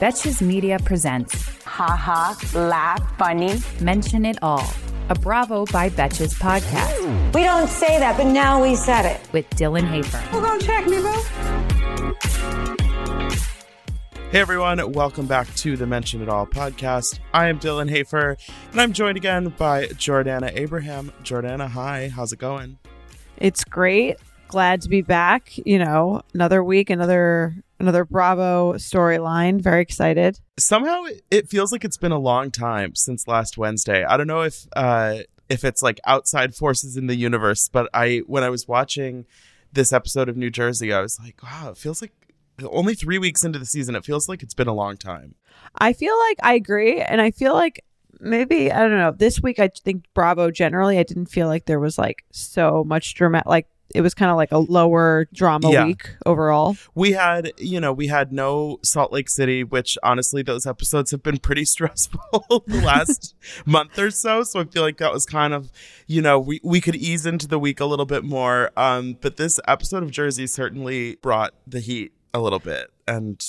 Betches Media presents Ha ha, laugh, funny. Mention It All, a Bravo by Betches podcast We don't say that, but now we said it. with Dylan Hafer. Who gonna check me, boo? Hey everyone, welcome back to the Mention It All podcast. I am Dylan Hafer, and I'm joined again by Jordana Abraham. Jordana, hi, how's it going? It's great. Glad to be back. You know, another week, another another Bravo storyline. Very excited. Somehow it feels like it's been a long time since last Wednesday. I don't know if uh if it's like outside forces in the universe, but I when I was watching this episode of New Jersey, I was like, wow, it feels like only 3 weeks into the season. It feels like it's been a long time. I feel like I agree, and I feel like maybe I don't know. This week, I think Bravo generally, I didn't feel like there was like so much drama. Like it was kind of like a lower drama Yeah. week overall. we had you know we had no salt lake city which honestly those episodes have been pretty stressful the last month or so so i feel like that was kind of you know we, we could ease into the week a little bit more um but this episode of jersey certainly brought the heat a little bit and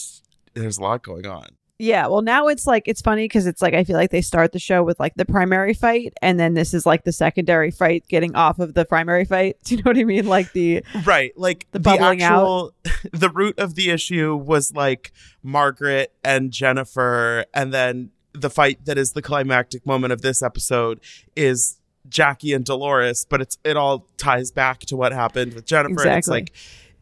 there's a lot going on Yeah, well, now it's like it's funny because it's like I feel like they start the show with like the primary fight, and then this is like the secondary fight getting off of the primary fight. Do you know what I mean? Like the right like The the, actual the root of the issue was like margaret and jennifer and then the fight that is the climactic moment of this episode is jackie and dolores but it's it all ties back to what happened with jennifer and it's Exactly. like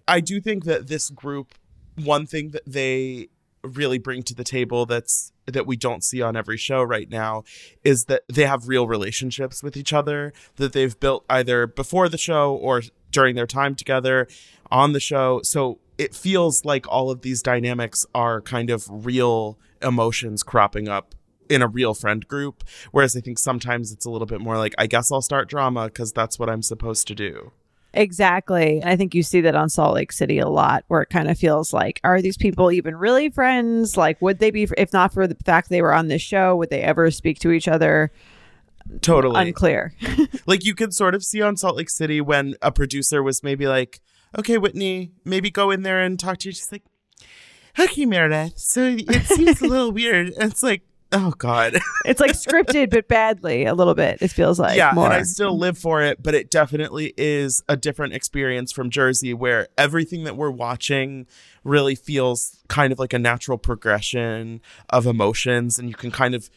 i do think that this group one thing that they really bring to the table that's that we don't see on every show right now is that they have real relationships with each other that they've built either before the show or during their time together on the show. So it feels like all of these dynamics are kind of real emotions cropping up in a real friend group whereas i think sometimes it's a little bit more like i guess i'll start drama because that's what i'm supposed to do Exactly. I think you see that on Salt Lake City a lot where it kind of feels like, are these people even really friends? Like, would they be, if not for the fact they were on this show, would they ever speak to each other? totally Unclear. like you could sort of see on Salt Lake City when a producer was maybe like, "Okay, Whitney, maybe go in there and talk to you." She's like, "Okay, Meredith, so it seems a little weird." And it's like, "Oh God, it's like scripted, but badly a little bit. It feels like yeah." more. And I still live for it, but it definitely is a different experience from Jersey, where everything that we're watching really feels kind of like a natural progression of emotions, and you can kind of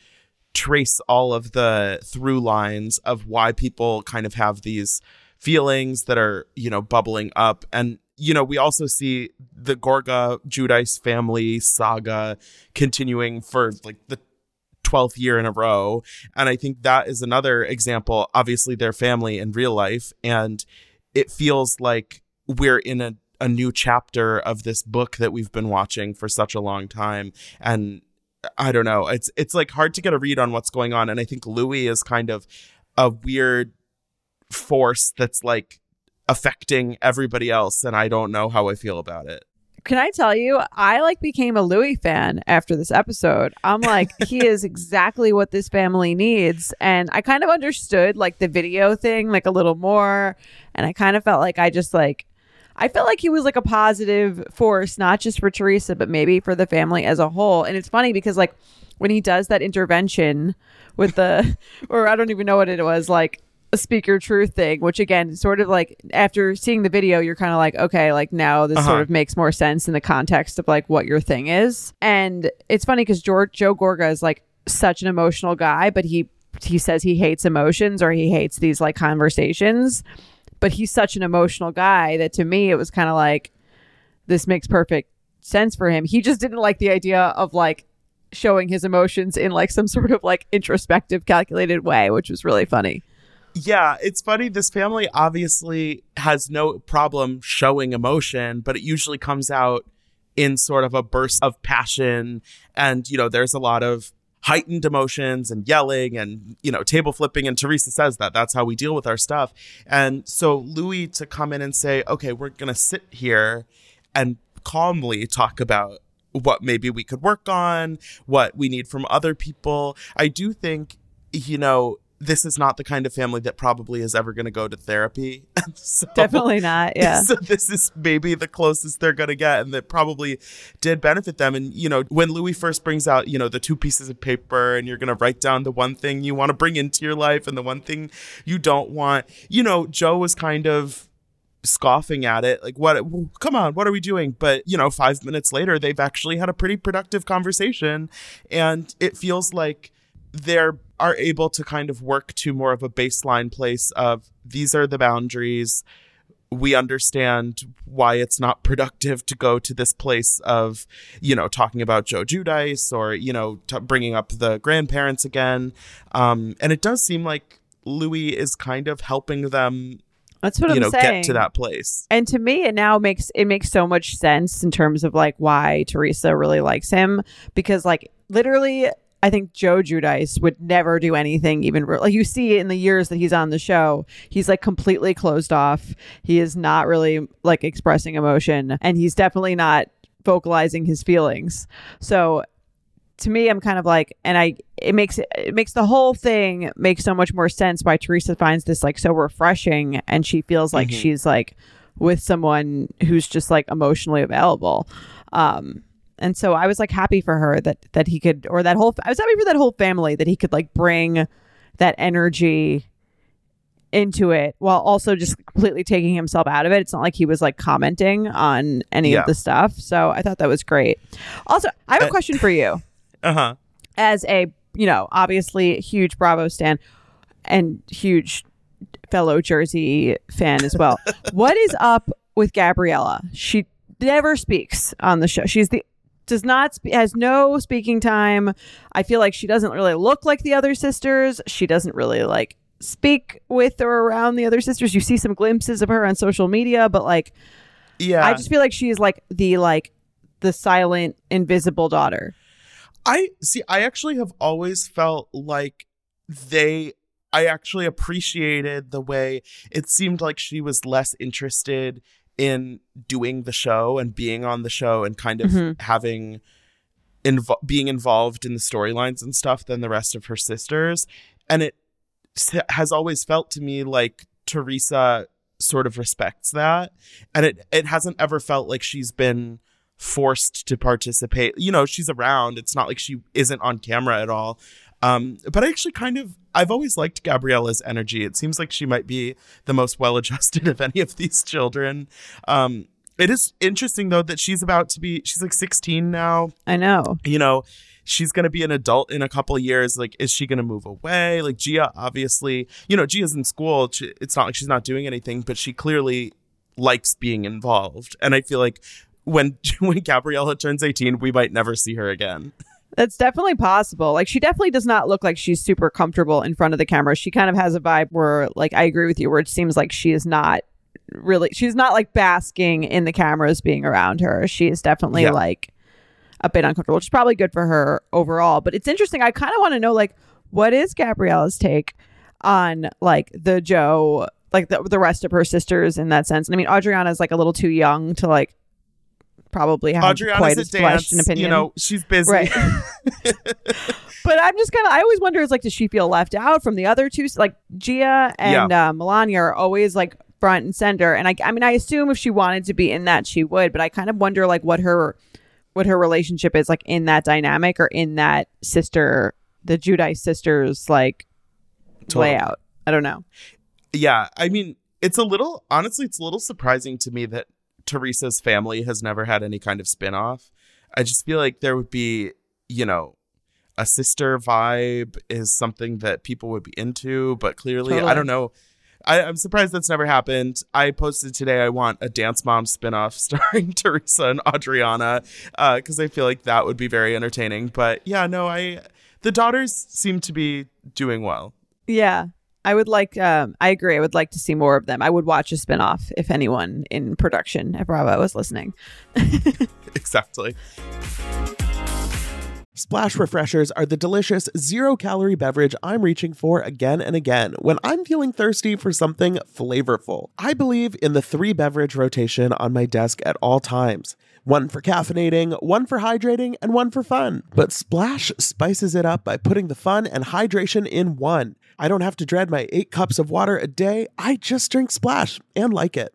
trace all of the through lines of why people kind of have these feelings that are, you know, bubbling up. And, you know, we also see the Gorga Giudice family saga continuing for like the 12th year in a row. And I think that is another example. Obviously, their family in real life. And it feels like we're in a, a new chapter of this book that we've been watching for such a long time. And I don't know. It's it's like hard to get a read on what's going on, and I think Louis is kind of a weird force that's like affecting everybody else, and I don't know how I feel about it. Can I tell you, I like became a Louis fan after this episode. I'm like, he is exactly what this family needs. And I kind of understood like the video thing like a little more. And I kind of felt like I just like, I felt like he was like a positive force, not just for Teresa, but maybe for the family as a whole. And it's funny because like when he does that intervention with the, or I don't even know what it was, like a speaker truth thing, which again, sort of like after seeing the video, you're kind of like, okay, like now this Uh-huh. sort of makes more sense in the context of like what your thing is. And it's funny because George Joe Gorga is like such an emotional guy, but he he says he hates emotions or he hates these like conversations. But he's such an emotional guy that to me it was kind of like this makes perfect sense for him. He just didn't like the idea of like showing his emotions in like some sort of like introspective calculated way, which was really funny. Yeah, it's funny. This family obviously has no problem showing emotion, but it usually comes out in sort of a burst of passion. And, you know, there's a lot of heightened emotions and yelling and, you know, table flipping. And Teresa says that that's how we deal with our stuff. And so Louis to come in and say, okay, we're going to sit here and calmly talk about what maybe we could work on, what we need from other people. I do think, you know, this is not the kind of family that probably is ever going to go to therapy. so, Definitely not. Yeah. So this is maybe the closest they're going to get, and that probably did benefit them. And you know, when Louis first brings out, you know, the two pieces of paper, and you're going to write down the one thing you want to bring into your life and the one thing you don't want. You know, Joe was kind of scoffing at it like what come on what are we doing but you know 5 minutes later they've actually had a pretty productive conversation and it feels like they're are able to kind of work to more of a baseline place of these are the boundaries we understand why it's not productive to go to this place of you know talking about joe giudice or you know t- bringing up the grandparents again um, and it does seem like louis is kind of helping them That's what you I'm know saying. get to that place And to me, it now makes it makes so much sense in terms of like why Teresa really likes him because like literally. I think Joe Giudice would never do anything even re- like you see in the years that he's on the show. He's like completely closed off. He is not really like expressing emotion and he's definitely not vocalizing his feelings. So to me I'm kind of like and I it makes it, makes the whole thing make so much more sense why Teresa finds this like so refreshing and she feels like Mhm. she's like with someone who's just like emotionally available. Um and so I was like happy for her that that he could or that whole I was happy for that whole family that he could like bring that energy into it while also just completely taking himself out of it. It's not like he was like commenting on any Yeah. of the stuff. So I thought that was great. Also, I have a Uh, question for you uh-huh as a you know obviously huge bravo stan and huge fellow jersey fan as well what is up with gabriella she never speaks on the show she's the does not has no speaking time i feel like she doesn't really look like the other sisters she doesn't really like speak with or around the other sisters you see some glimpses of her on social media but like yeah i just feel like she is like the like the silent invisible daughter I see. I actually have always felt like they. I actually appreciated the way it seemed like she was less interested in doing the show and being on the show and kind of Mhm. having invo- being involved in the storylines and stuff than the rest of her sisters. And it has always felt to me like Teresa sort of respects that. And it, it hasn't ever felt like she's been forced to participate. You know, she's around. It's not like she isn't on camera at all. Um, but I actually kind of I've always liked Gabriella's energy. It seems like she might be the most well adjusted of any of these children. Um, it is interesting though that she's about to be she's like 16 now. i know You know, she's going to be an adult in a couple of years. Like, is she going to move away? Like, Gia, obviously, you know, Gia's in school. She, it's not like she's not doing anything, but she clearly likes being involved. And I feel like when when Gabriella turns 18, we might never see her again. That's definitely possible. Like she definitely does not look like she's super comfortable in front of the camera. She kind of has a vibe where like I agree with you where it seems like she is not really she's not like basking in the cameras being around her. She is definitely Yeah. like a bit uncomfortable, which is probably good for her overall. But it's interesting. I kind of want to know like what is Gabriella's take on like the Joe like the, the rest of her sisters in that sense. And I mean Audriana is like a little too young to like probably have Audriana's quite a fleshed an opinion. You know, she's busy. Right. but I'm just kind of, I always wonder is like, does she feel left out from the other two? Like Gia and uh, Milania are always like front and center. And I, I mean, I assume if she wanted to be in that, she would, but I kind of wonder like what her, what her relationship is like in that dynamic or in that sister, the Giudice sisters, like Totally. layout. I don't know. yeah, I mean, it's a little honestly, it's a little surprising to me that Teresa's family has never had any kind of spin-off. I just feel like there would be, you know, a sister vibe is something that people would be into, but clearly, I don't know. I, I'm surprised that's never happened. I posted today I want a Dance Mom spinoff starring Teresa and Audriana uh, because I feel like that would be very entertaining. But yeah, no, I the daughters seem to be doing well. Yeah. I would like. Um, I agree. I would like to see more of them. I would watch a spinoff if anyone in production at Bravo was listening. exactly. Splash Refreshers are the delicious zero calorie beverage I'm reaching for again and again when I'm feeling thirsty for something flavorful. I believe in the three beverage rotation on my desk at all times one for caffeinating, one for hydrating, and one for fun. But Splash spices it up by putting the fun and hydration in one. I don't have to dread my eight cups of water a day, I just drink Splash and like it.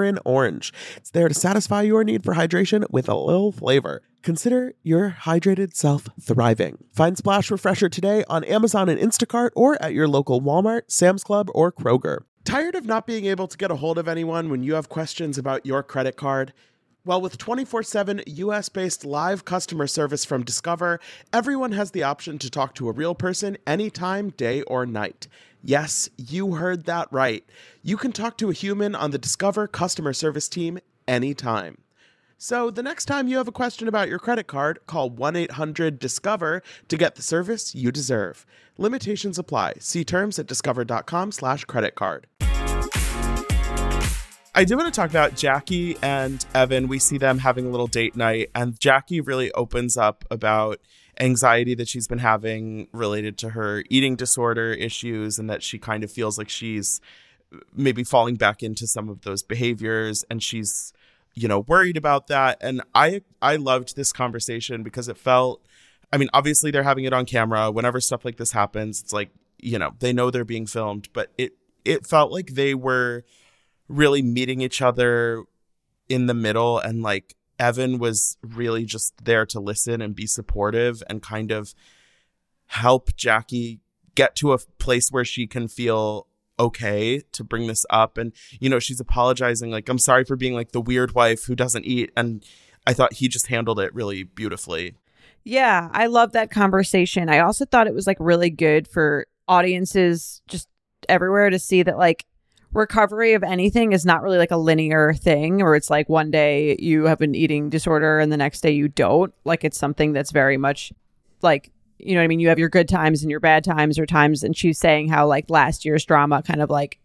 orange. It's there to satisfy your need for hydration with a little flavor. Consider your hydrated self thriving. Find Splash Refresher today on Amazon and Instacart or at your local Walmart, Sam's Club, or Kroger. Tired of not being able to get a hold of anyone when you have questions about your credit card? Well, with 24 7 US based live customer service from Discover, everyone has the option to talk to a real person anytime, day or night. Yes, you heard that right. You can talk to a human on the Discover customer service team anytime. So, the next time you have a question about your credit card, call 1 800 Discover to get the service you deserve. Limitations apply. See terms at discover.com/slash credit card. I do want to talk about Jackie and Evan. We see them having a little date night, and Jackie really opens up about anxiety that she's been having related to her eating disorder issues, and that she kind of feels like she's uh, maybe falling back into some of those behaviors, and she's you know worried about that. And I I loved this conversation because it felt, I mean, obviously they're having it on camera. Whenever stuff like this happens, it's like you know they know they're being filmed, but it it felt like they were really meeting each other in the middle and like Evan was really just there to listen and be supportive and kind of help Jackie get to a place where she can feel okay to bring this up and you know she's apologizing like I'm sorry for being like the weird wife who doesn't eat and I thought he just handled it really beautifully. Yeah, I love that conversation. I also thought it was like really good for audiences just everywhere to see that like recovery of anything is not really like a linear thing where it's like one day you have an eating disorder and the next day you don't. Like it's something that's very much like you know what I mean? You have your good times and your bad times or times and she's saying how like last year's drama kind of like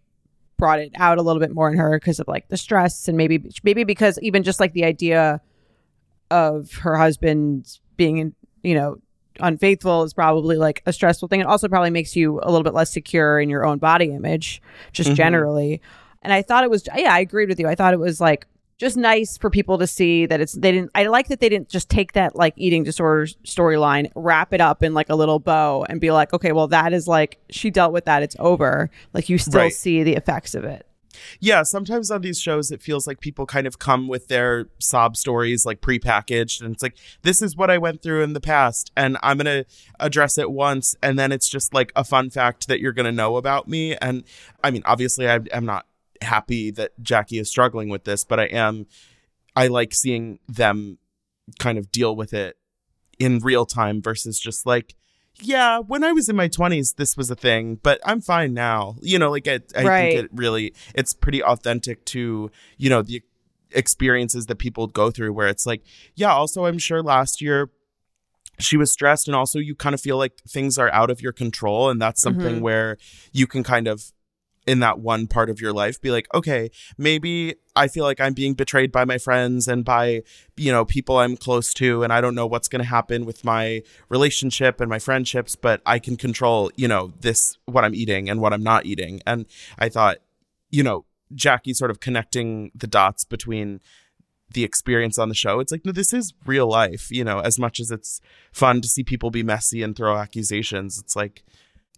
brought it out a little bit more in her because of like the stress and maybe maybe because even just like the idea of her husband being in you know unfaithful is probably like a stressful thing. It also probably makes you a little bit less secure in your own body image, just Mhm. generally. And I thought it was, yeah, I agreed with you. I thought it was like just nice for people to see that it's, they didn't, I like that they didn't just take that like eating disorder storyline, wrap it up in like a little bow and be like, okay, well, that is like, she dealt with that. It's over. Like you still Right. see the effects of it. Yeah, sometimes on these shows it feels like people kind of come with their sob stories like prepackaged and it's like this is what I went through in the past and I'm going to address it once and then it's just like a fun fact that you're going to know about me and I mean obviously I am not happy that Jackie is struggling with this but I am I like seeing them kind of deal with it in real time versus just like yeah, when I was in my 20s, this was a thing, but I'm fine now. You know, like I, I Right. think it really, it's pretty authentic to, you know, the experiences that people go through where it's like, yeah, also, I'm sure last year she was stressed and also you kind of feel like things are out of your control. And that's something Mhm. where you can kind of, in that one part of your life, be like, okay, maybe I feel like I'm being betrayed by my friends and by, you know, people I'm close to. And I don't know what's going to happen with my relationship and my friendships, but I can control, you know, this, what I'm eating and what I'm not eating. And I thought, you know, Jackie sort of connecting the dots between the experience on the show. It's like, no, this is real life, you know, as much as it's fun to see people be messy and throw accusations, it's like,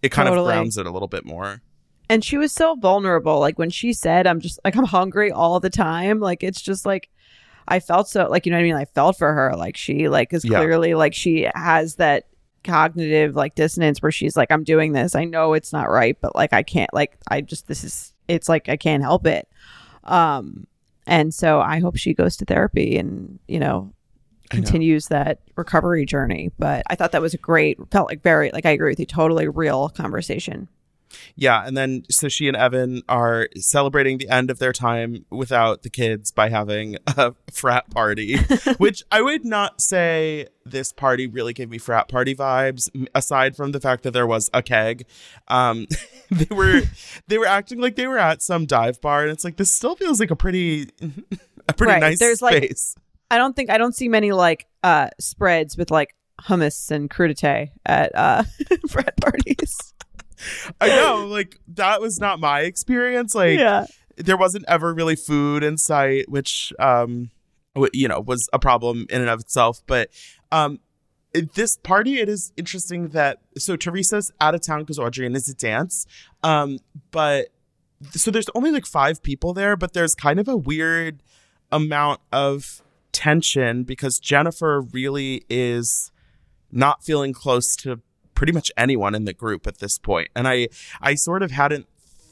it kind Totally. of grounds it a little bit more. And she was so vulnerable. Like when she said, I'm just like, I'm hungry all the time. Like it's just like, I felt so, like, you know what I mean? I felt for her. Like she, like, is Yeah. clearly like she has that cognitive like dissonance where she's like, I'm doing this. I know it's not right, but like I can't like I just this is it's like I can't help it. Um and so I hope she goes to therapy and, you know, continues that recovery journey. But I thought that was a great felt like very like I agree with you, totally real conversation. Yeah, and then so she and Evan are celebrating the end of their time without the kids by having a frat party, which I would not say this party really gave me frat party vibes. Aside from the fact that there was a keg, um, they were they were acting like they were at some dive bar, and it's like this still feels like a pretty a pretty Right, nice there's, like- space. I don't think I don't see many like uh spreads with like hummus and crudité at uh frat parties. I know, like that was not my experience. Like yeah. there wasn't ever really food in sight, which um, w- you know, was a problem in and of itself. But um, this party, it is interesting that so Teresa's out of town because Audriana is at dance. Um, but so there's only like five people there, but there's kind of a weird amount of tension because Jennifer really is not feeling close to pretty much anyone in the group at this point. And I I sort of hadn't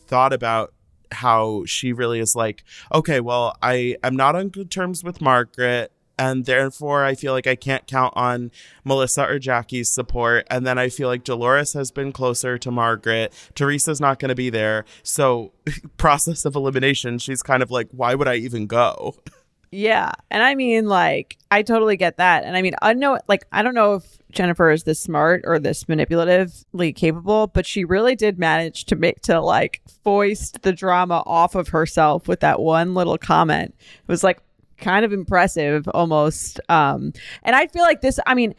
thought about how she really is like, okay, well, I am not on good terms with Margaret and therefore I feel like I can't count on Melissa or Jackie's support. And then I feel like Dolores has been closer to Margaret. Teresa's not going to be there. So, process of elimination, she's kind of like, why would I even go? Yeah. And I mean like I totally get that. And I mean I know like I don't know if Jennifer is this smart or this manipulatively capable, but she really did manage to make to like foist the drama off of herself with that one little comment. It was like kind of impressive almost um and i feel like this i mean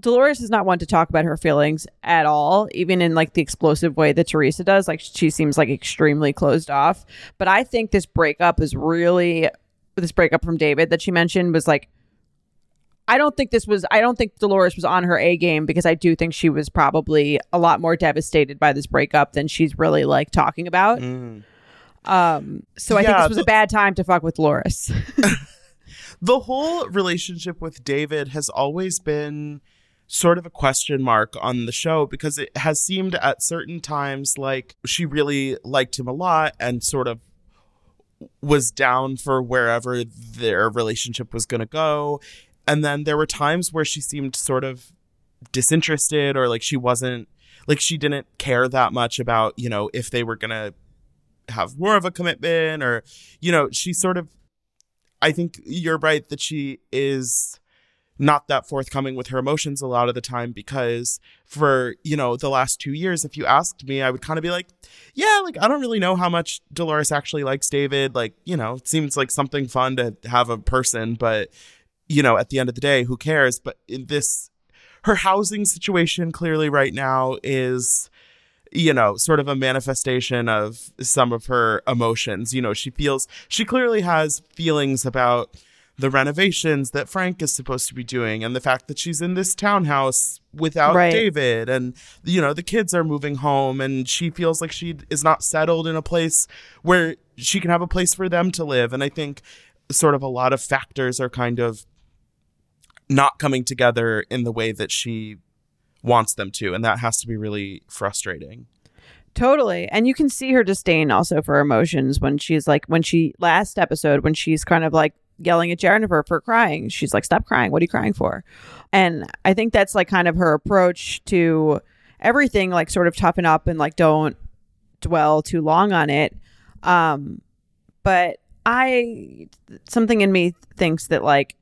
dolores is not one to talk about her feelings at all even in like the explosive way that teresa does like she seems like extremely closed off but i think this breakup is really this breakup from david that she mentioned was like I don't think this was I don't think Dolores was on her A game because I do think she was probably a lot more devastated by this breakup than she's really like talking about. Um so I think this was a bad time to fuck with Dolores. the whole relationship with David has always been sort of a question mark on the show because it has seemed at certain times like she really liked him a lot and sort of was down for wherever their relationship was going to go. And then there were times where she seemed sort of disinterested or like she wasn't like she didn't care that much about, you know, if they were going to have more of a commitment or you know, she sort of I think you're right that she is not that forthcoming with her emotions a lot of the time because for, you know, the last 2 years if you asked me, I would kind of be like, yeah, like I don't really know how much Dolores actually likes David, like, you know, it seems like something fun to have a person, but you know, at the end of the day, who cares? But in this her housing situation clearly right now is you know, sort of a manifestation of some of her emotions. You know, she feels, she clearly has feelings about the renovations that Frank is supposed to be doing and the fact that she's in this townhouse without Right. David and, you know, the kids are moving home and she feels like she is not settled in a place where she can have a place for them to live. And I think sort of a lot of factors are kind of not coming together in the way that she wants them to and that has to be really frustrating Totally. And you can see her disdain also for emotions when she's like, when she, last episode, when she's kind of like yelling at Jennifer for crying. She's like, stop crying. What are you crying for? And I think that's like kind of her approach to everything, like sort of toughen up and like don't dwell too long on it. Um, but I, something in me thinks that like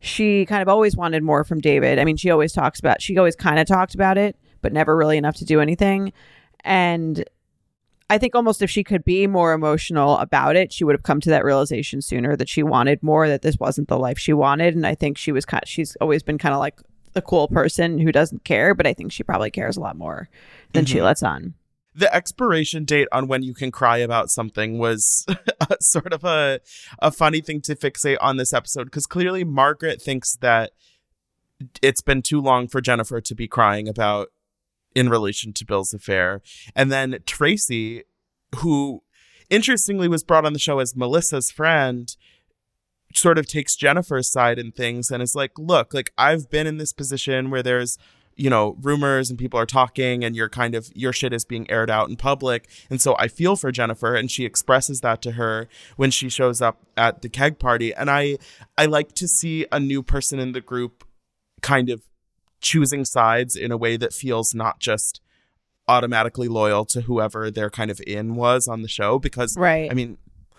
she kind of always wanted more from David. I mean, she always talks about, she always kind of talked about it, but never really enough to do anything. And I think almost if she could be more emotional about it, she would have come to that realization sooner that she wanted more, that this wasn't the life she wanted. And I think she was kind she's always been kind of like the cool person who doesn't care, but I think she probably cares a lot more than she mm-hmm. lets on. the expiration date on when you can cry about something was sort of a a funny thing to fixate on this episode because clearly Margaret thinks that it's been too long for Jennifer to be crying about in relation to Bill's affair. And then Traci, who interestingly was brought on the show as Melissa's friend, sort of takes Jennifer's side in things and is like, look, like I've been in this position where there's you know, rumors and people are talking and you're kind of your shit is being aired out in public. And so I feel for Jennifer and she expresses that to her when she shows up at the keg party. And I I like to see a new person in the group kind of choosing sides in a way that feels not just automatically loyal to whoever they're kind of in was on the show because Right. I mean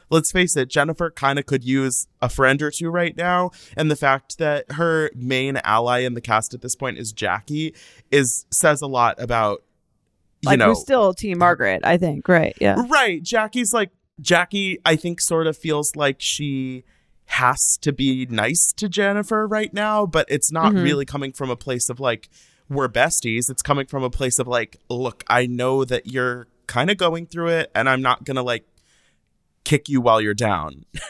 let's face it Jennifer kind of could use a friend or two right now and the fact that her main ally in the cast at this point is Jackie is says a lot about you like know we're still Team Margaret, I think. Right. Yeah. Right. Jackie's like Jackie, I think sort of feels like she has to be nice to Jennifer right now, but it's not Mhm. really coming from a place of like we're besties. It's coming from a place of like, look, I know that you're kind of going through it and I'm not going to like kick you while you're down.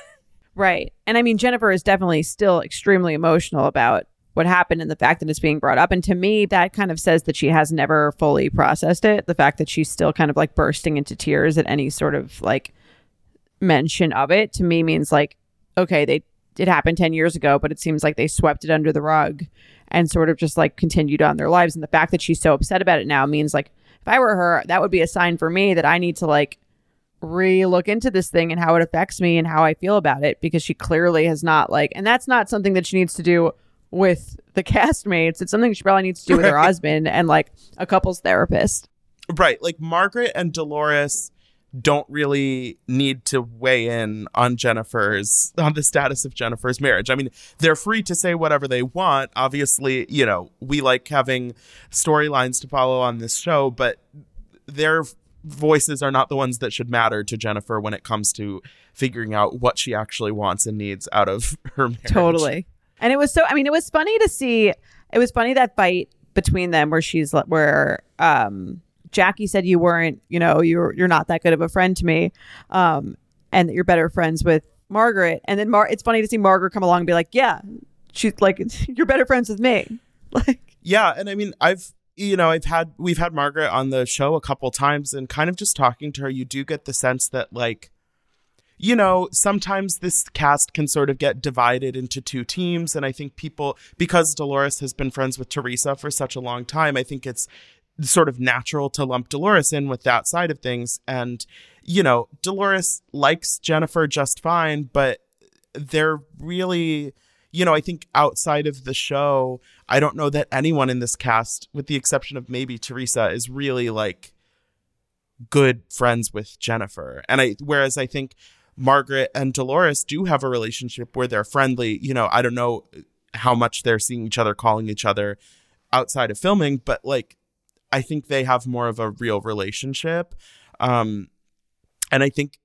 Right. And I mean, Jennifer is definitely still extremely emotional about what happened and the fact that it's being brought up. And to me, that kind of says that she has never fully processed it. The fact that she's still kind of like bursting into tears at any sort of like mention of it to me means like, okay, they it happened 10 years ago, but it seems like they swept it under the rug and sort of just like continued on their lives. And the fact that she's so upset about it now means like, if I were her, that would be a sign for me that I need to like re-look into this thing and how it affects me and how I feel about it because she clearly has not like and that's not something that she needs to do with the castmates. It's something she probably needs to do with her husband and like a couple's therapist. right. Like Margaret and Dolores don't really need to weigh in on Jennifer's on the status of Jennifer's marriage. I mean, they're free to say whatever they want. Obviously, you know, we like having storylines to follow on this show, but their voices are not the ones that should matter to Jennifer when it comes to figuring out what she actually wants and needs out of her marriage. Totally. And it was so I mean it was funny to see it was funny that fight between them where she's where um Jackie said you weren't, you know, you're you're not that good of a friend to me. Um and that you're better friends with Margaret. And then Mar it's funny to see Margaret come along and be like, "Yeah, she's like you're better friends with me." Like Yeah, and I mean, I've you know, I've had we've had Margaret on the show a couple times, and kind of just talking to her, you do get the sense that like, you know, sometimes this cast can sort of get divided into two teams, and I think people because Dolores has been friends with Teresa for such a long time, I think it's sort of natural to lump Dolores in with that side of things, and you know, Dolores likes Jennifer just fine, but they're really you know, I think outside of the show, I don't know that anyone in this cast, with the exception of maybe Teresa, is really like good friends with Jennifer. And I, whereas I think Margaret and Dolores do have a relationship where they're friendly. You know, I don't know how much they're seeing each other, calling each other outside of filming, but like, I think they have more of a real relationship. Um, and I think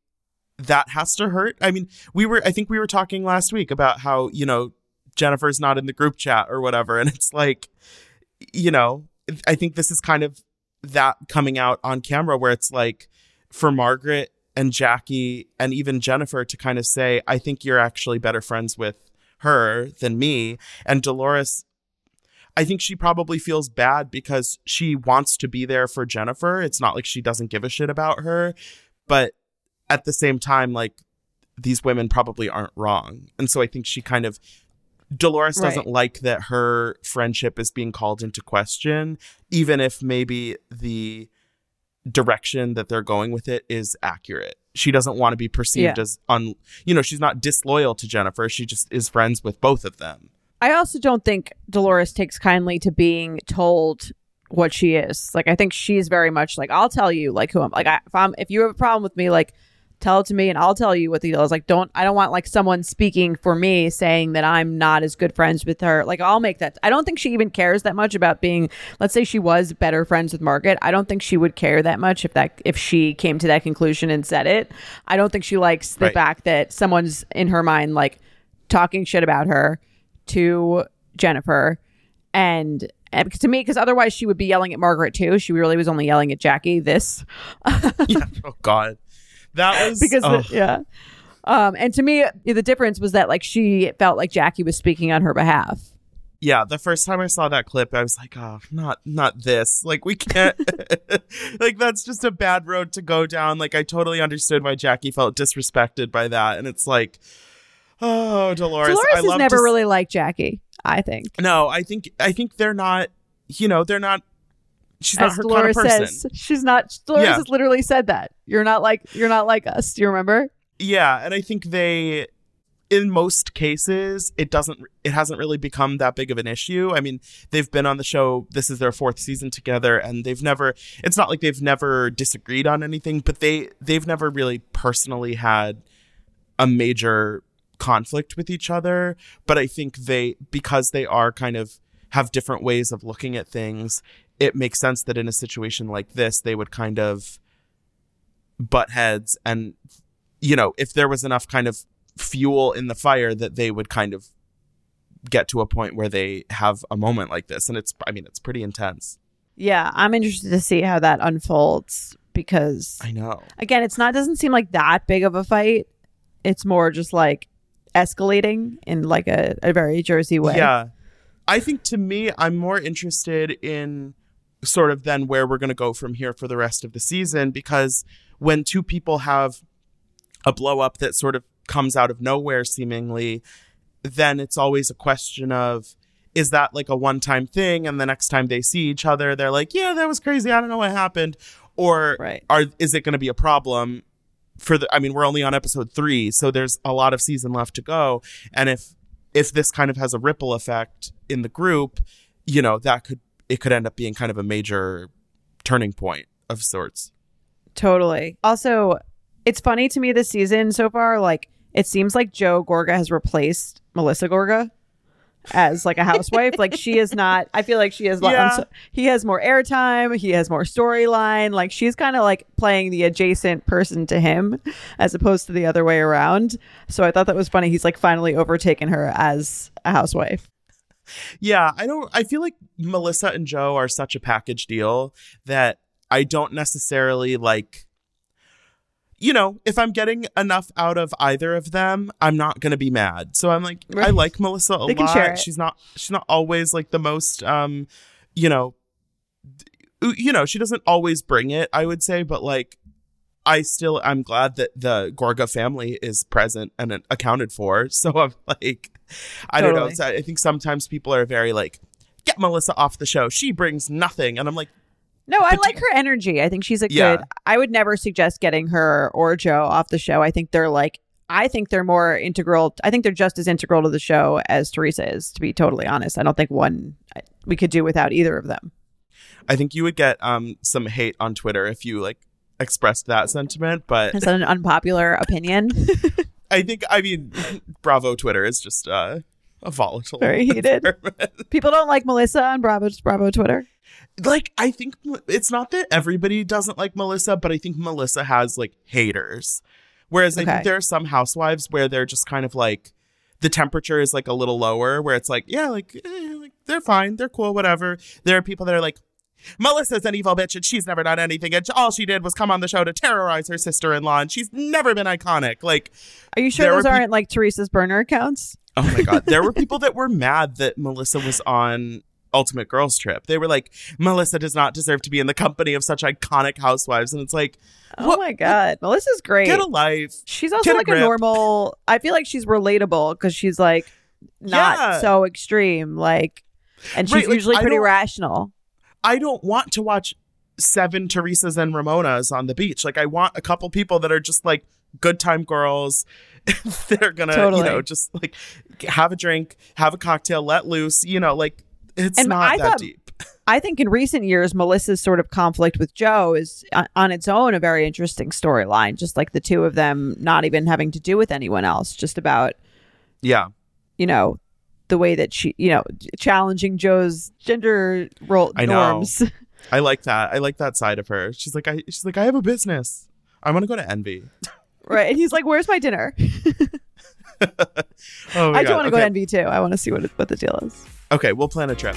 that has to hurt. I mean, we were, I think we were talking last week about how, you know, Jennifer's not in the group chat or whatever. And it's like, you know, I think this is kind of that coming out on camera where it's like for Margaret and Jackie and even Jennifer to kind of say, I think you're actually better friends with her than me. And Dolores, I think she probably feels bad because she wants to be there for Jennifer. It's not like she doesn't give a shit about her, but at the same time, like these women probably aren't wrong. And so I think she kind of Dolores doesn't Right. like that her friendship is being called into question, even if maybe the direction that they're going with it is accurate. She doesn't want to be perceived Yeah. as un you know, she's not disloyal to Jennifer. She just is friends with both of them. I also don't think Dolores takes kindly to being told what she is. Like I think she's very much like I'll tell you like who I'm like I, if I'm if you have a problem with me like tell it to me and I'll tell you what the deal is. Like don't I don't want like someone speaking for me saying that I'm not as good friends with her. Like I'll make that. I don't think she even cares that much about being let's say she was better friends with Margaret. I don't think she would care that much if that if she came to that conclusion and said it. I don't think she likes the Right. fact that someone's in her mind like talking shit about her to Jennifer and, and because to me because otherwise she would be yelling at Margaret too. She really was only yelling at Jackie this yeah. Oh God. That was because oh. the, yeah. Um, and to me, the difference was that like she felt like Jackie was speaking on her behalf. yeah the first time i saw that clip i was like oh not not this like we can't like that's just a bad road to go down like i totally understood why jackie felt disrespected by that and it's like oh dolores Dolores i has love never to really liked Jackie. I think. no i think i think they're not you know, they're not. She's not As her Dolores kind of person. says, she's not. Dolores Yeah. has literally said that you're not like you're not like us. Do you remember? Yeah, and I think they in most cases it doesn't it hasn't really become that big of an issue. I mean, they've been on the show this is their fourth season together and they've never it's not like they've never disagreed on anything, but they they've never really personally had a major conflict with each other, but I think they because they are kind of have different ways of looking at things, it makes sense that in a situation like this they would kind of butt heads and you know, if there was enough kind of fuel in the fire that they would kind of get to a point where they have a moment like this and it's I mean it's pretty intense. Yeah, I'm interested to see how that unfolds because I know. again, it's not doesn't seem like that big of a fight. It's more just like escalating in like a, a very Jersey way. Yeah. I think to me I'm more interested in sort of then where we're going to go from here for the rest of the season because when two people have a blow up that sort of comes out of nowhere seemingly then it's always a question of is that like a one time thing and the next time they see each other they're like yeah that was crazy i don't know what happened or Right. are is it going to be a problem for the i mean we're only on episode 3 so there's a lot of season left to go and if if this kind of has a ripple effect in the group you know that could it could end up being kind of a major turning point of sorts Totally. Also, it's funny to me this season so far. Like, it seems like Joe Gorga has replaced Melissa Gorga as like a housewife. like, she is not. I feel like she is. Yeah. So- he has more airtime. He has more storyline. Like, she's kind of like playing the adjacent person to him, as opposed to the other way around. So I thought that was funny. He's like finally overtaken her as a housewife. Yeah, I don't I feel like Melissa and Joe are such a package deal that I don't necessarily like you know, if I'm getting enough out of either of them, I'm not going to be mad. So I'm like I like Melissa a They can lot. She's not she's not always like the most um you know you know, she doesn't always bring it, I would say, but like I still I'm glad that the Gorga family is present and accounted for. So I'm like I don't know. I think sometimes people are very like get Melissa off the show. She brings nothing. And I'm like No, I like her energy. I think she's a Yeah. good. I would never suggest getting her or Joe off the show. I think they're like. I think they're more integral. I think they're just as integral to the show as Teresa is. To be totally honest, I don't think one we could do without either of them. I think you would get um some hate on Twitter if you like expressed that sentiment, but Is that an unpopular opinion? I think I mean Bravo Twitter is just uh a volatile Very heated. People don't like Melissa on Bravo Bravo Twitter. Like I think it's not that everybody doesn't like Melissa, but I think Melissa has like haters. Whereas I think there are some housewives where they're just kind of like the temperature is like a little lower, where it's like, yeah, like, eh, like they're fine, they're cool, whatever. There are people that are like, Melissa's an evil bitch and she's never done anything, and all she did was come on the show to terrorize her sister-in-law, and she's never been iconic. Like, Are you sure those aren't like Teresa's burner accounts? Oh my god, there were people that were mad that Melissa was on Ultimate Girls Trip. They were like, Melissa does not deserve to be in the company of such iconic housewives, and it's like, Oh what- my god, Melissa's great. get a life. She's also Get a like a grip. normal. I feel like she's relatable because she's like not Yeah. so extreme. Like, and she's Right, like, usually I pretty rational. I don't want to watch seven Teresas and Ramonas on the beach. Like, I want a couple people that are just like good time girls They're gonna, Totally. you know, just like have a drink, have a cocktail, let loose. You know, like it's And not I that thought- deep. I think in recent years, Melissa's sort of conflict with Joe is uh, on its own a very interesting storyline. Just like the two of them not even having to do with anyone else, just about Yeah. you know the way that she, you know, challenging Joe's gender role I know. norms. I like that. I like that side of her. She's like, I she's like, I have a business. I want to go to Envy. right? And he's like, "Where's my dinner?" Oh I do want to go okay. to Envy too. I want to see what it, what the deal is. Okay, we'll plan a trip.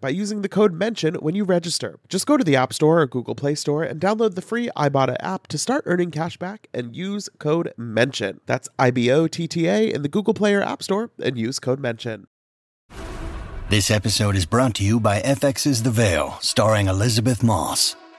by using the code MENTION when you register. Just go to the App Store or Google Play Store and download the free Ibotta app to start earning cash back and use code MENTION. That's I B O T T A in the Google Play or App Store and use code MENTION. This episode is brought to you by FX's The Veil, starring Elisabeth Moss.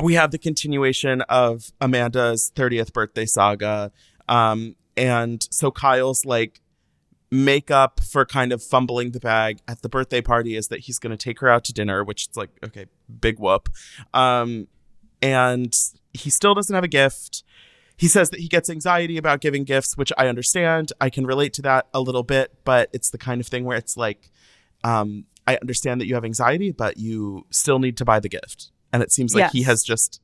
we have the continuation of Amanda's 30th birthday saga. Um, and so Kyle's like makeup for kind of fumbling the bag at the birthday party is that he's going to take her out to dinner, which is like, okay, big whoop. Um, and he still doesn't have a gift. He says that he gets anxiety about giving gifts, which I understand. I can relate to that a little bit, but it's the kind of thing where it's like, um, I understand that you have anxiety, but you still need to buy the gift. And it seems like he has just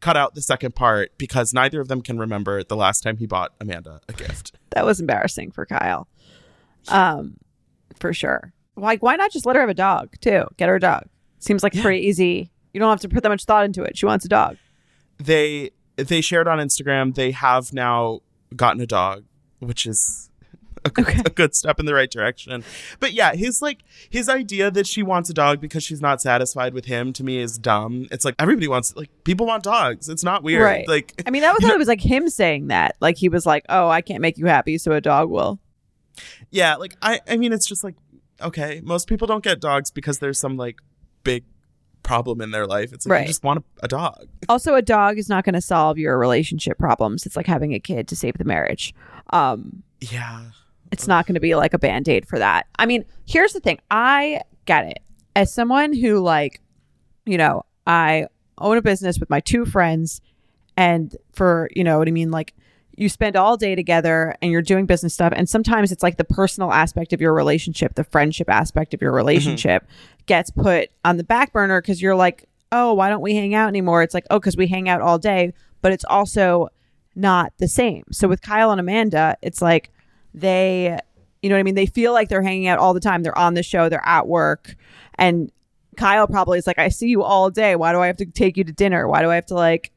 cut out the second part because neither of them can remember the last time he bought Amanda a gift. That was embarrassing for Kyle. Um, for sure. Like, why not just let her have a dog too? Get her a dog. Seems like pretty easy. You don't have to put that much thought into it. She wants a dog. They they shared on Instagram they have now gotten a dog, which is a good, a good step in the right direction. But yeah, his like his idea that she wants a dog because she's not satisfied with him to me is dumb. It's like everybody wants like people want dogs. It's not weird. Right. Like I mean, that was know- it was like him saying that. Like he was like, "Oh, I can't make you happy, so a dog will." yeah, like I I mean it's just like okay, most people don't get dogs because there's some like big problem in their life. It's like Right. you just want a, a dog. Also, a dog is not going to solve your relationship problems. It's like having a kid to save the marriage. Um, Yeah. It's not going to be like a band-aid for that. I mean here's the thing. I get it. As someone who like you know i own a business with my two friends and for you know what i mean? Like you spend all day together and you're doing business stuff and sometimes it's like the personal aspect of your relationship the friendship aspect of your mm-hmm. relationship gets put on the back burner because you're like oh why don't we hang out anymore? It's like oh because we hang out all day but it's also not the same. So with kyle and amanda it's like they you know what i mean? They feel like they're hanging out all the time. They're on the show. They're at work. And kyle probably is like i see you all day. Why do i have to take you to dinner? Why do i have to like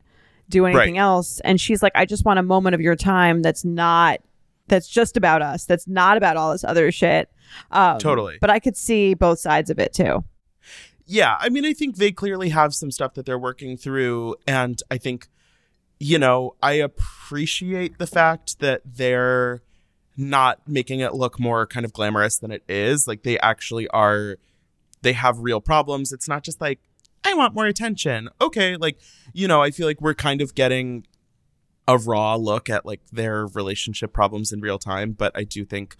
do anything Right. else? And she's like i just want a moment of your time that's not that's just about us that's not about all this other shit. Um, Totally. but i could see both sides of it too. Yeah. I mean i think they clearly have some stuff that they're working through. And i think you know i appreciate the fact that they're not making it look more kind of glamorous than it is. Like they actually are they have real problems. It's not just like i want more attention. Okay like you know i feel like we're kind of getting a raw look at like their relationship problems in real time but i do think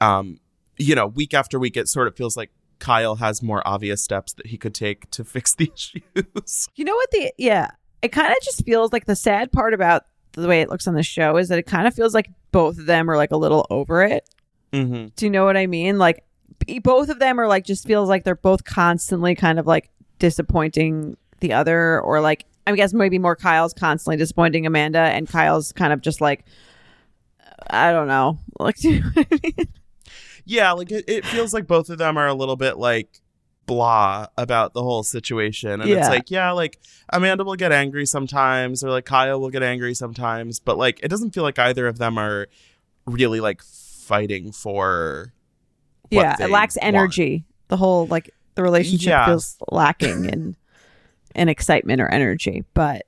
um you know week after week it sort of feels like kyle has more obvious steps that he could take to fix the issues. You know what the yeah, it kind of just feels like the sad part about the way it looks on the show is that it kind of feels like both of them are like a little over it. mm-hmm. Do you know what I mean? Like both of them are like just feels like they're both constantly kind of like disappointing the other or like I guess maybe more Kyle's constantly disappointing Amanda and Kyle's kind of just like I don't know. Like do you know what I mean? yeah like it, it feels like both of them are a little bit like blah about the whole situation. And it's like, yeah, like Amanda will get angry sometimes, or like Kyle will get angry sometimes, but like it doesn't feel like either of them are really like fighting for. yeah, they it lacks want. energy. The whole like the relationship Yeah. feels lacking in in excitement or energy. But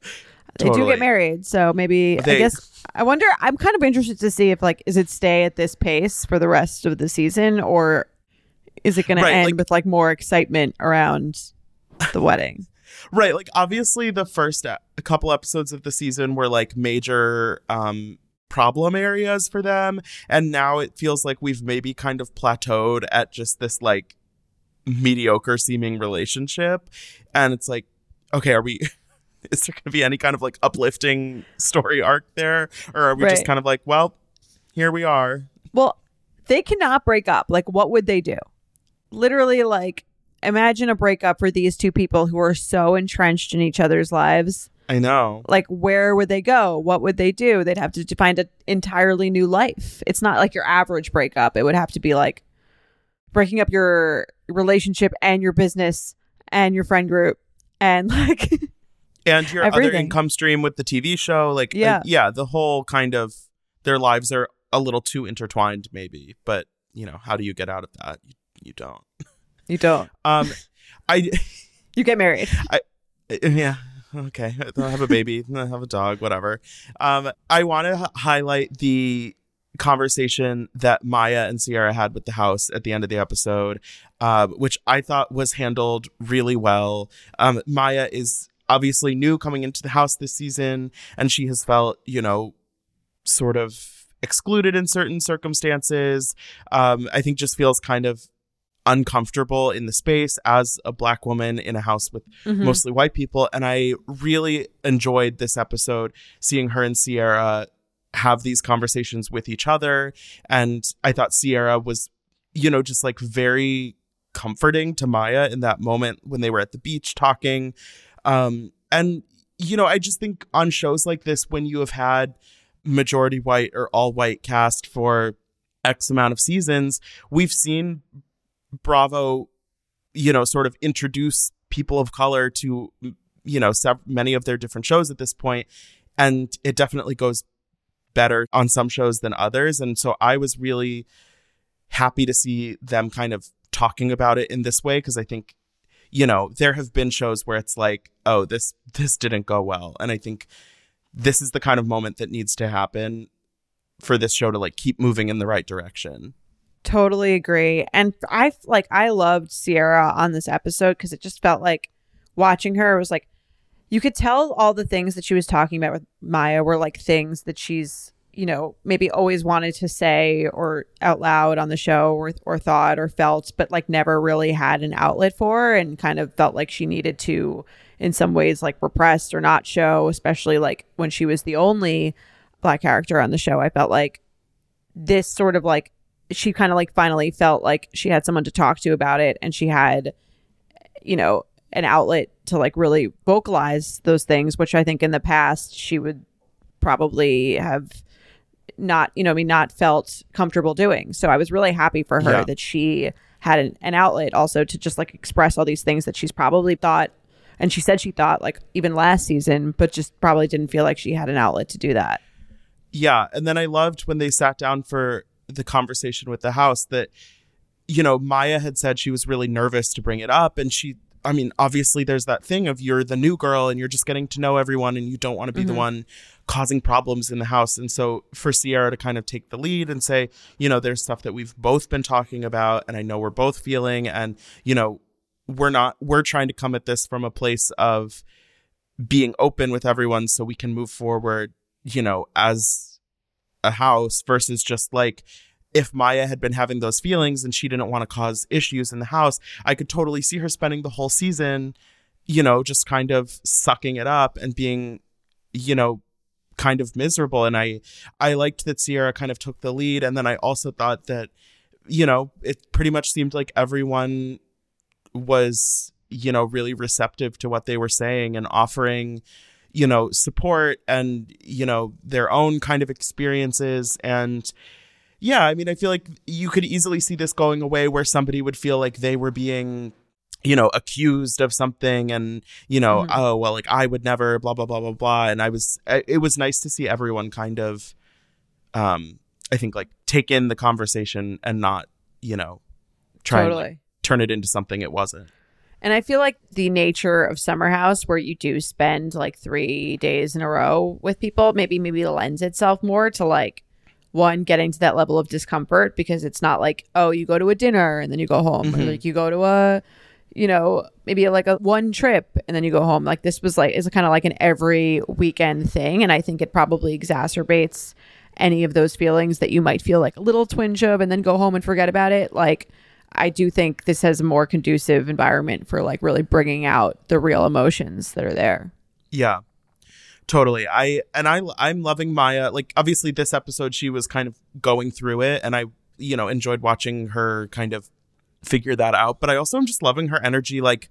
they do get married, so maybe I guess I wonder. I'm kind of interested to see if like is it stay at this pace for the rest of the season or is it going Right, to end like- with like more excitement around the wedding? Right, like obviously the first a a couple episodes of the season were like major um problem areas for them and now it feels like we've maybe kind of plateaued at just this like mediocre seeming relationship and it's like okay, are we is there going to be any kind of like uplifting story arc there or are we just kind of like, well, here we are. Well, they cannot break up. Like, what would they do? Literally, like, imagine a breakup for these two people who are so entrenched in each other's lives. I know. Like, where would they go? What would they do? They'd have to find an entirely new life. It's not like your average breakup. It would have to be like breaking up your relationship and your business and your friend group and like and your other income stream with the TV show. Like, uh, Yeah. yeah, the whole kind of their lives are a little too intertwined, maybe. But you know, how do you get out of that? You, don't. you don't. Um, I You get married. I, yeah. Okay, I'll have a baby, I'll have a dog, whatever. Um, I want to h- highlight the conversation that Mya and Ciara had with the house at the end of the episode, uh, which I thought was handled really well. Um, Mya is obviously new coming into the house this season, and she has felt, you know, sort of excluded in certain circumstances. Um, I think just feels kind of uncomfortable in the space as a black woman in a house with Mhm. mostly white people. And I really enjoyed this episode, seeing her and Ciara have these conversations with each other. And I thought Ciara was, you know, just like very comforting to Mya in that moment when they were at the beach talking. Um, and, you know, I just think on shows like this, when you have had majority white or all white cast for X amount of seasons, we've seen Bravo, you know, sort of introduce people of color to, you know, sev- many of their different shows at this point, and it definitely goes better on some shows than others. And so I was really happy to see them kind of talking about it in this way because I think, you know, there have been shows where it's like, oh, this this didn't go well, and I think this is the kind of moment that needs to happen for this show to like keep moving in the right direction. Totally agree. And I like I loved Ciara on this episode because it just felt like watching her was like you could tell all the things that she was talking about with Mya were like things that she's, you know, maybe always wanted to say or out loud on the show or or thought or felt, but like never really had an outlet for and kind of felt like she needed to in some ways like repressed or not show, especially like when she was the only black character on the show. I felt like this sort of like she kind of like finally felt like she had someone to talk to about it and she had you know an outlet to like really vocalize those things which i think in the past she would probably have not you know I mean not felt comfortable doing so i was really happy for her Yeah. that she had an, an outlet also to just like express all these things that she's probably thought and she said she thought like even last season but just probably didn't feel like she had an outlet to do that Yeah, and then I loved when they sat down for the conversation with the house that you know, Mya had said she was really nervous to bring it up and she I mean, obviously there's that thing of you're the new girl and you're just getting to know everyone and you don't want to be the mm-hmm. one causing problems in the house. And so for Ciara to kind of take the lead and say, you know, there's stuff that we've both been talking about and I know we're both feeling and you know, we're not we're trying to come at this from a place of being open with everyone so we can move forward, you know, as a house versus just like if Mya had been having those feelings and she didn't want to cause issues in the house, I could totally see her spending the whole season, you know, just kind of sucking it up and being, you know, kind of miserable. And I I liked that Ciara kind of took the lead. And then I also thought that, you know, it pretty much seemed like everyone was, you know, really receptive to what they were saying and offering you know support and you know their own kind of experiences and yeah i mean i feel like you could easily see this going away where somebody would feel like they were being you know, accused of something and, you know, Mhm. oh, well, like I would never, blah, blah, blah, blah, blah. And I was, it was nice to see everyone kind of, um, I think like take in the conversation and not, you know, try and like, turn it into something it wasn't. And I feel like the nature of Summer House, where you do spend like three days in a row with people, maybe maybe lends itself more to like one getting to that level of discomfort because it's not like oh you go to a dinner and then you go home. Or Mhm. like you go to a you know maybe like a one trip and then you go home. Like this was like is kind of like an every weekend thing and I think it probably exacerbates any of those feelings that you might feel like a little twinge of and then go home and forget about it. Like I do think this has a more conducive environment for like really bringing out the real emotions that are there. Yeah. Totally. I and I I'm loving Mya. Like obviously this episode she was kind of going through it and I you know enjoyed watching her kind of figure that out, but I also am just loving her energy like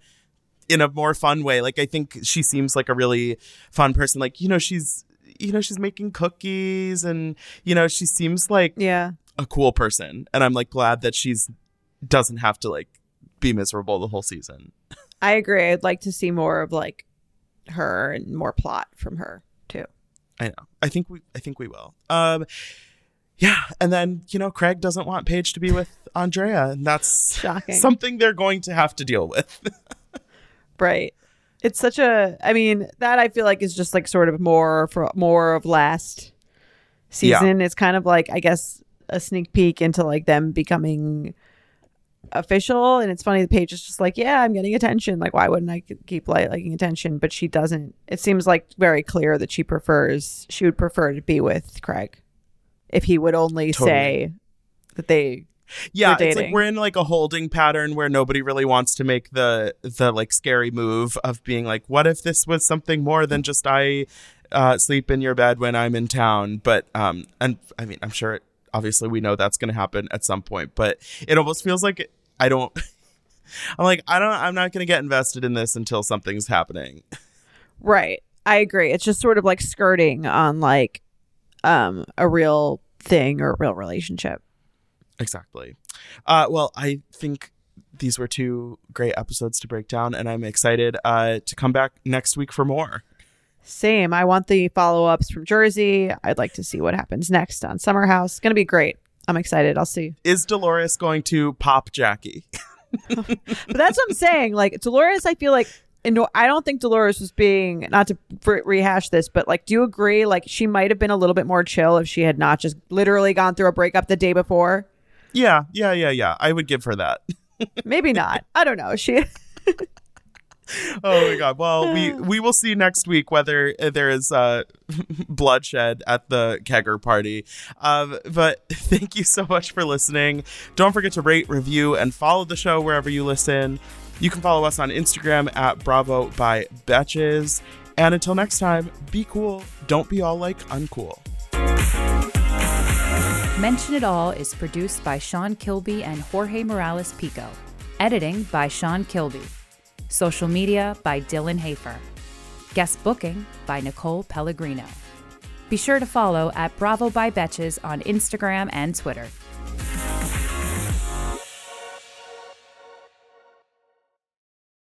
in a more fun way. Like I think she seems like a really fun person. Like you know she's you know she's making cookies and you know she seems like Yeah. a cool person and I'm like glad that she's doesn't have to like be miserable the whole season. I agree. I'd like to see more of like her and more plot from her too. I know. I think we I think we will. Um yeah, and then, you know, Craig doesn't want Paige to be with Andrea, and that's Shocking. something they're going to have to deal with. Right. It's such a I mean, that I feel like is just like sort of more for more of last season. It's kind of like I guess a sneak peek into like them becoming official and it's funny the Paige is just like yeah i'm getting attention like why wouldn't i keep like liking attention but she doesn't it seems like very clear that she prefers she would prefer to be with craig if he would only Totally. say that they yeah, it's like we're in like a holding pattern where nobody really wants to make the the like scary move of being like, what if this was something more than just I uh, sleep in your bed when I'm in town? But um, and I mean, I'm sure it, obviously we know that's going to happen at some point, but it almost feels like I don't. I'm like I don't. I'm not going to get invested in this until something's happening. Right. I agree. It's just sort of like skirting on like um a real thing or a real relationship. Exactly. Uh, well, I think these were two great episodes to break down, and I'm excited uh, to come back next week for more. Same. I want the follow-ups from Jersey. I'd like to see what happens next on Summer House. It's going to be great. I'm excited. I'll see. Is Dolores going to pop Jackie? But that's what I'm saying. Like Dolores, I feel like and no, I don't think Dolores was being not to re- rehash this, but like, do you agree? Like, she might have been a little bit more chill if she had not just literally gone through a breakup the day before. Yeah, yeah, yeah, yeah. I would give her that. Maybe not. I don't know. She. Oh my god. Well, we we will see next week whether there is uh, bloodshed at the kegger party. Um, but thank you so much for listening. Don't forget to rate, review, and follow the show wherever you listen. You can follow us on Instagram at Bravo by Betches. And until next time, be cool. Don't be all like uncool. Mention It All is produced by Sean Kilby and Jorge Morales Pico. Editing by Sean Kilby. Social media by Dylan Hafer. Guest booking by Nicole Pellegrino. Be sure to follow at Bravo by Betches on Instagram and Twitter.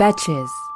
Betches.